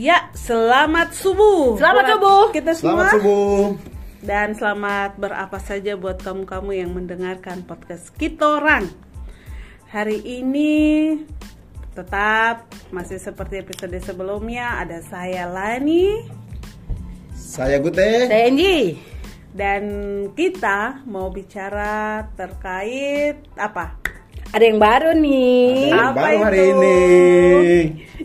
Ya, selamat subuh. Selamat buat subuh. Kita semua. Selamat subuh. Dan selamat berapa saja buat kamu-kamu yang mendengarkan podcast kita orang. Hari ini tetap masih seperti episode sebelumnya ada saya Lani Saya Gute. Saya Enji. dan kita mau bicara terkait apa? Ada yang baru nih. Ada. Apa baru hari itu? ini.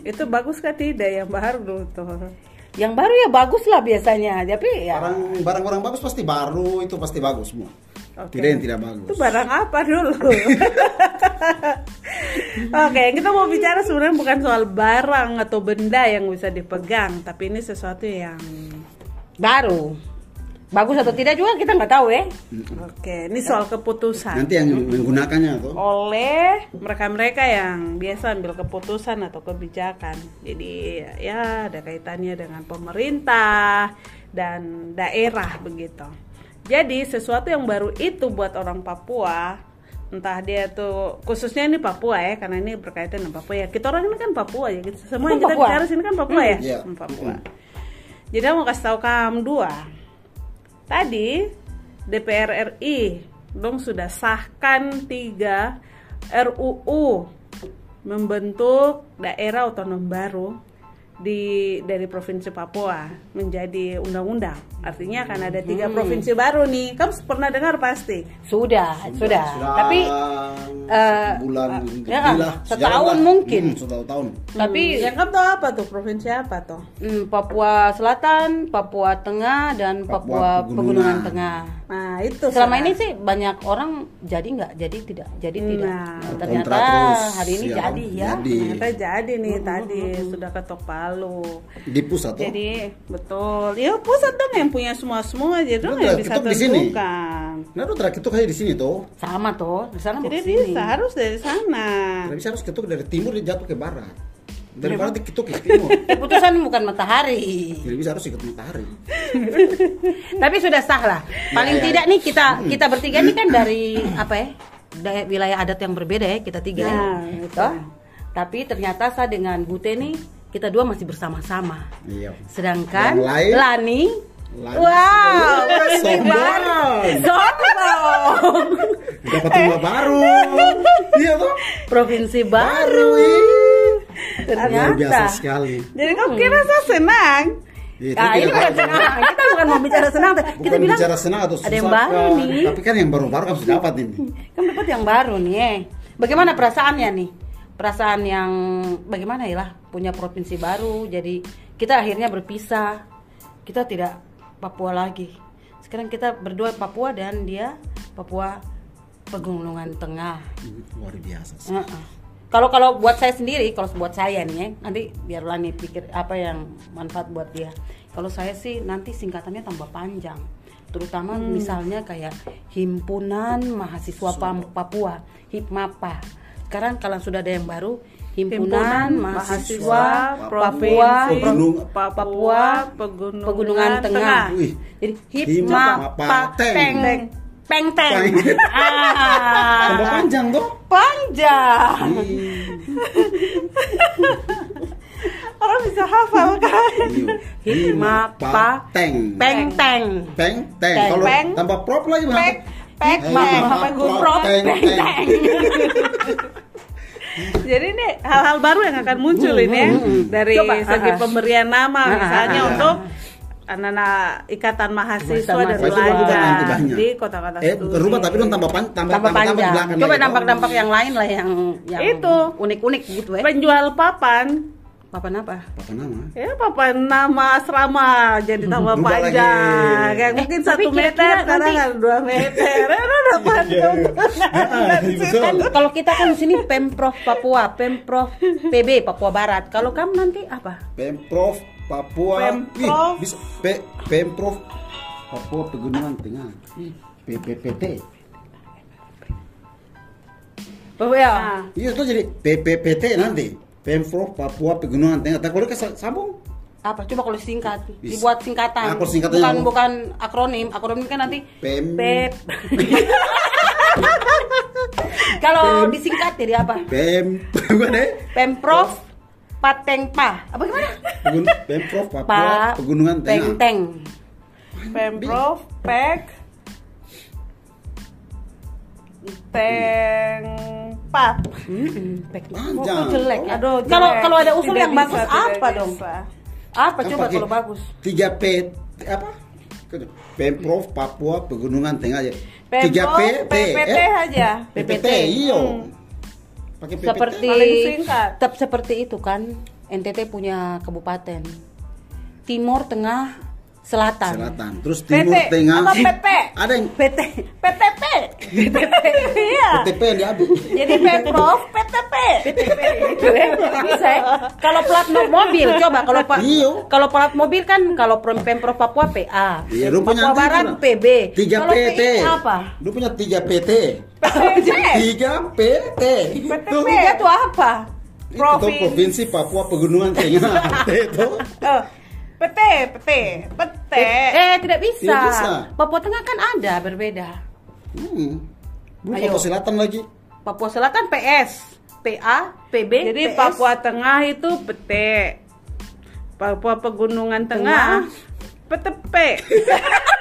Itu bagus kan tidak yang baru tuh? Yang baru ya bagus lah biasanya. Tapi ya Barang barang-barang bagus pasti baru, itu pasti bagus semua. Oke. Tidak yang tidak bagus. Itu barang apa dulu? Oke, kita mau bicara sebenarnya bukan soal barang atau benda yang bisa dipegang, tapi ini sesuatu yang baru. Bagus atau tidak juga kita nggak tahu ya. Oke, ini soal keputusan Nanti yang menggunakannya tuh. oleh mereka-mereka yang biasa ambil keputusan atau kebijakan. Jadi ya ada kaitannya dengan pemerintah dan daerah begitu. Jadi sesuatu yang baru itu buat orang Papua entah dia tuh khususnya ini Papua ya karena ini berkaitan dengan Papua ya kita orang ini kan Papua ya kita, semua yang kita Papua. bicara sini kan Papua ya. Hmm, Papua jadi aku mau kasih tahu kamu dua tadi DPR RI dong sudah sahkan tiga RUU membentuk daerah otonom baru di dari provinsi Papua menjadi undang-undang. Artinya akan ada tiga provinsi baru nih. Kamu pernah dengar pasti. Sudah, sudah. Tapi eh, bulan ya, lebih lah, setahun lah. mungkin. Hmm, setahun tahun. tapi Hmm, yang kamu tahu apa tuh provinsi apa tuh? hmm, Papua Selatan, Papua Tengah dan Papua, Papua Pegunungan Pegunungan. Tengah. Nah itu Selama ini sih banyak orang jadi nggak, jadi tidak, jadi tidak. Nah, Nah, ternyata terus, hari ini ya, jadi ya. jadi. ternyata jadi nih tadi sudah ketok palu. Di pusat tuh. Jadi betul, ya pusat dong yang punya semua semua jadi dong Udah, yang bisa ketuk di sini. tentukan. Nah, lu terakhir itu kayak di sini tuh. Sama tuh, di sana Jadi bisa harus dari sana. Tidak bisa harus ketuk dari timur dia jatuh ke barat. Dari barat diketuk ke timur. Keputusan bukan matahari. Tidak bisa harus ikut matahari. Tapi sudah sah lah. Paling Ya, ya. tidak nih kita kita bertiga ini kan dari apa ya? Dari wilayah adat yang berbeda ya kita tiga. ya. Nah, Gitu. Tapi ternyata saya dengan Bute nih kita dua masih bersama-sama. Iya. Sedangkan lain? Lani Lani. Wow, provinsi Sombong. baru. Sombong. Dapat rumah baru. Iya tuh. Provinsi baru. Luar Ternyata. biasa sekali. Jadi kamu kira saya senang? Itu Nah, ini bukan senang. Kita bukan mau bicara senang. Bukan kita bilang bicara senang atau ada yang susah, baru Kak. nih. Tapi kan yang baru-baru kamu sudah dapat ini. Kan dapat yang baru nih. eh. Bagaimana perasaannya nih? Perasaan yang bagaimana ya lah punya provinsi baru. Jadi kita akhirnya berpisah. Kita tidak Papua lagi. Sekarang kita berdua Papua dan dia Papua Pegunungan Tengah. Luar biasa. sih. Heeh. Kalau kalau buat saya sendiri, kalau buat saya nih ya, nanti biar Lani pikir apa yang manfaat buat dia. Kalau saya sih nanti singkatannya tambah panjang. Terutama misalnya kayak Himpunan Mahasiswa Pam- Papua, HIPMAPA. Sekarang kalau sudah ada yang baru, Himpunan, Himpunan Mahasiswa Mahasiswa Papua, Pegunung- Papua, Papua Pegunungan, Pegunungan Tengah. Wih. Jadi HIPMAPA HIPMAPA Teng. Teng. Peng Teng. Peng. Ah. Tambah panjang tuh. Panjang. Orang bisa hafal kan? Hipmapa Teng. Peng Teng. Peng Teng. Kalau Peng. tambah prop lagi berapa? pek, Eh, pek, Hipmapa pegun Prop prop, Teng. Jadi ini hal-hal baru yang akan muncul ini ya dari Coba, segi ah, ah. pemberian nama Ah, misalnya ah, ah. untuk anak-anak ikatan mahasiswa dan pelajar di kota-kota Eh, berubah tapi dong tambah pan, tambah, Tambah tambah, tambah panjang. belakang Coba dampak-dampak yang lain lah yang yang Itu. unik-unik gitu ya. penjual papan Papan apa? Apa nama? Ya papan nama asrama jadi tambah panjang. Yang Eh, mungkin satu meter sekarang ada dua meter. Eh, udah panjang. Kan kalau kita kan di sini Pemprov Papua, Pemprov PB Papua Barat. Kalau kamu nanti apa? Pemprov Papua. Pemprov. Ih, bisa P, Pemprov Papua Pegunungan Tengah. Ih, PPPT. Oh ya. Nah, Iya itu jadi PPPT nanti. Pemprov Papua Pegunungan Tengah. Tak boleh sambung? Apa? Coba kalau singkat, dibuat singkatan. Ah, singkatannya bukan bukan akronim. Akronim kan nanti Pem. Kalau disingkat jadi apa? Pem. Bukan deh. Pemprov Patengpa. Apa gimana? Pegun Pemprov Papua Pak Pegunungan Teng Tengah. Teng. Pemprov, Pek, Teng, Pap. Panjang. Kok jelek ya? Aduh, Kalau jelek. kalau ada usul Tidak yang bisa, bagus apa dong? bisa. Apa Kan coba kalau bagus? 3 P apa? Pemprov Papua Pegunungan Tengah aja. 3 Pemprov, PT. PPT eh? aja. PPT, iyo. Pakai PPT. Seperti tetap seperti itu kan. NTT punya kabupaten. Timur, Tengah, Selatan. Selatan. Terus Timur PT, Tengah. apa PP? Ada yang PT. PTP. Iya. PTP yang diaduk. Jadi Pemprov, PTP. Gitu ya. Bisa ya. Kalau plat mo- mobil coba kalau pak kalau plat mobil kan kalau Pem- Pemprov Papua PA. Iya, lu punya Papua Barat. PB. Tiga PT. PI apa? Lu punya 3 PT. PTP. 3 PT. Itu, Tiga itu apa? Provinsi. provinsi Papua Pegunungan Tengah. itu. Oh, PT, PT, PT. Eh tidak bisa. Tidak bisa. Papua Tengah kan ada berbeda. Hmm. Ayo. Papua Selatan lagi. Papua Selatan PS, PA, PB, Jadi PS. Papua Tengah itu PT. Papua Pegunungan Tengah, PTP.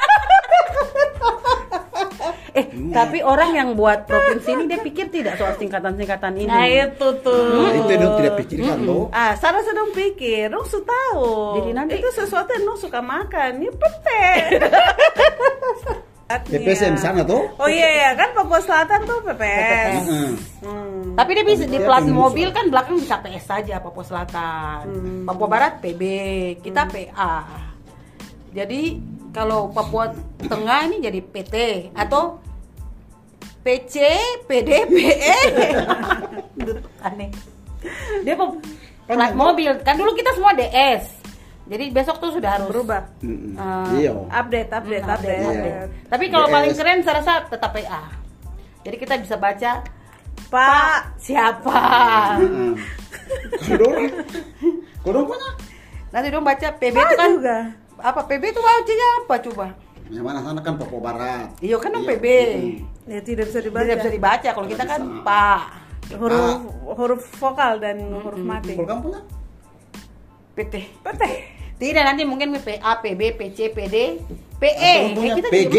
Eh, tapi orang yang buat provinsi ini dia pikir tidak soal singkatan-singkatan ini. Nah itu tuh. Nah, itu yang dong tidak pikirkan loh. Ah, Sarah sedang pikir, dong su tahu. Jadi nanti- itu sesuatu yang dong suka makan, ya pete. PPSM sana tuh. Oh iya ya, kan Papua Selatan tuh PPS. Heeh. Hmm. Tapi dia bisa di plat mobil kan belakang bisa PS saja Papua Selatan. Papua Barat PB, kita PA. Jadi kalau Papua Tengah ini jadi PT atau PC, PD, PE. Aneh. Dia pep- plat mobil kan dulu kita semua DS. Jadi besok tuh sudah harus Berubah. Eh, Iya. Update, update, Hmm, update. Iya. update. Tapi kalau DS. paling keren saya rasa tetap PA. Jadi kita bisa baca Pak, siapa. Kalau dorong punya. Nanti dong baca PB itu kan juga. Apa PB itu bacanya apa coba? Yang mana sana kan Papua Barat. Iya kan dong Iya. PB. Mm. Ya tidak bisa dibaca. Tidak bisa dibaca kalau kita kan bisa. Pak. Huruf huruf vokal dan huruf mati. Kalau kamu punya? PT. PT. Tidak nanti mungkin PA, PB, PC, PD, PE. Atau Eh, punya kita PG.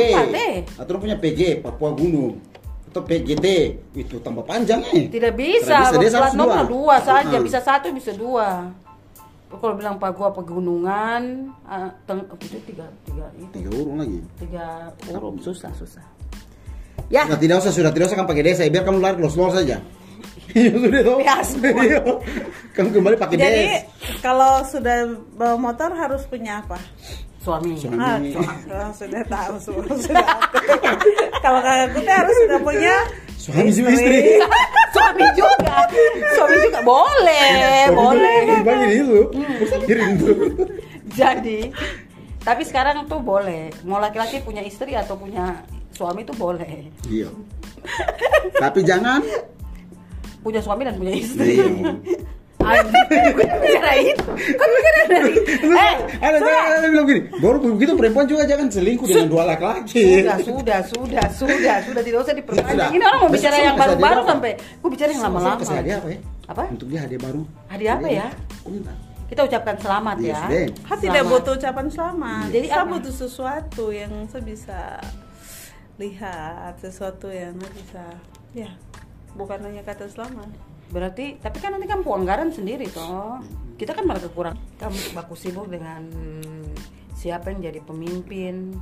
Atau punya PG Papua Gunung. Atau PGT. Itu tambah panjang eh. Tidak bisa, Tidak bisa, plat harus nomor dua. dua saja, Heeh. bisa satu bisa dua. Kalau bilang Papua pegunungan, ah, teng itu tiga tiga itu Tiga urung lagi. tiga huruf susah susah. Ya, Sudah tidak usah, sudah tidak usah kan pakai desa. Biar kamu lari los-los saja. Iya sudah. Biasa. Iya. Kamu kembali pakai Jadi des. kalau sudah bawa motor harus punya apa? Suami. Suami. Ah, oh, sudah tahu semua sudah. kalau kakak kita harus sudah punya Suami juga istri. suami juga, suami juga boleh, Suami boleh. Bagi itu. Kirim tuh. Jadi, tapi sekarang tuh boleh. Mau laki-laki punya istri atau punya suami tuh boleh. Iya. Tapi jangan. Punya suami dan punya istri. Iya. Gue itu. Kan dari Eh, Ada ada ada bilang gini. Baru begitu perempuan juga jangan selingkuh dengan dua laki-laki. sudah, sudah, sudah, sudah, sudah tidak usah diperpanjang. Ini orang mau bicara yang baru-baru sampai gue bicara yang lama-lama. Kasih hadiah apa ya? Apa? Untuk dia hadiah baru. Hadiah apa ya? Kita ucapkan selamat Yes, ya. Kan tidak butuh ucapan selamat. Jadi Jadi saya apa? butuh sesuatu yang saya bisa lihat, sesuatu yang saya bisa ya bukan hanya kata selamat. Berarti, tapi kan nanti kan anggaran sendiri toh. Kita kan malah kekurang. Kamu baku sibuk dengan siapa yang jadi pemimpin.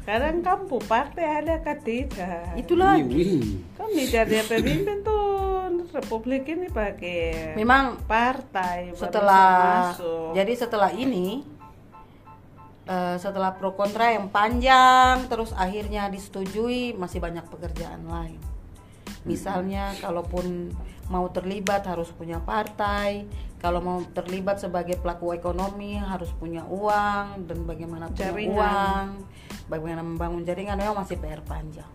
Sekarang kamu partai ada kah tidak? Itu lagi. Kan bicara dia pemimpin tuh Republik ini pakai Memang partai setelah bisa masuk. jadi setelah ini eh, setelah pro kontra yang panjang terus akhirnya disetujui masih banyak pekerjaan lain. Misalnya kalaupun mau terlibat harus punya partai kalau mau terlibat sebagai pelaku ekonomi harus punya uang dan bagaimana punya Jaringan. uang bagaimana membangun jaringan memang masih PR panjang.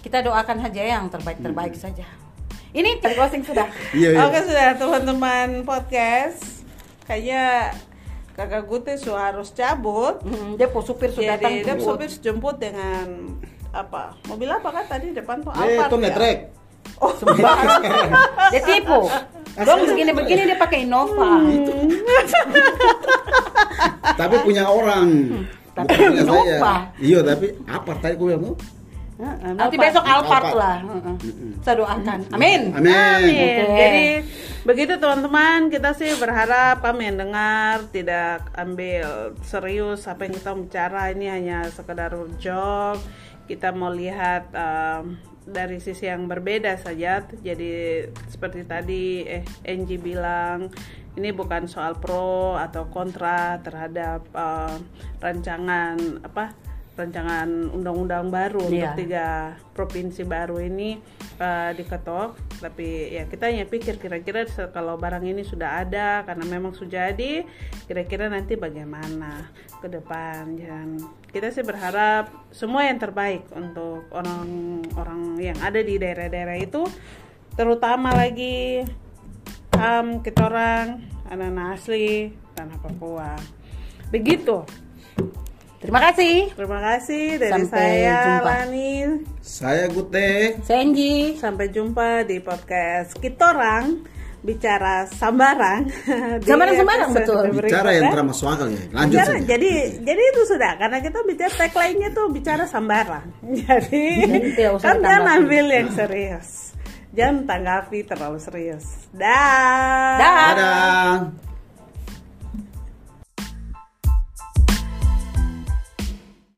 Kita doakan saja yang terbaik terbaik saja. Ini closing sudah. Iya, iya. Oke sudah teman-teman podcast. Kayaknya kakak Gute su harus cabut Hmm, dia po supir sudah datang Jadi dia jemput. supir jemput dengan apa mobil apa kan tadi depan tuh Eh, Alphard itu ya? netrek. Oh, sembarang. dia tipu. Dong begini-begini dia pakai Innova. tapi punya orang. Tapi Bukan punya lupa. saya. Iya, tapi apa tadi gue bilang Heeh, Nanti besok Alphard Alphard. lah. Heeh. Saya doakan. Amin. Amin. Amin. Oke. Jadi begitu teman-teman kita sih berharap kami yang dengar tidak ambil serius apa yang kita bicara ini hanya sekedar joke. Kita mau lihat um, dari sisi yang berbeda saja. Jadi seperti tadi eh Angie bilang ini bukan soal pro atau kontra terhadap uh, rancangan apa rancangan undang-undang baru untuk Iya. tiga provinsi baru ini uh, diketok. Tapi ya kita hanya pikir kira-kira kalau barang ini sudah ada karena memang sudah jadi kira-kira nanti bagaimana ke depan. Dan kita sih berharap semua yang terbaik untuk orang-orang yang ada di daerah-daerah itu terutama lagi um, kita orang anak-anak asli tanah Papua. Begitu Terima kasih. terima kasih dari Sampai saya jumpa. Lani Saya Gute. Senji. Sampai jumpa di podcast Kitorang bicara sambarang. Di Sambarang-sambarang, episode betul. berikutnya. Bicara yang masuk akal ya. Lanjut Bicara- saja. jadi jadi itu sudah karena kita bicara tagline-nya tuh bicara sambarang. Jadi kan jangan ambil yang serius. Jangan tanggapi terlalu serius. Dah. Dah. Dadah.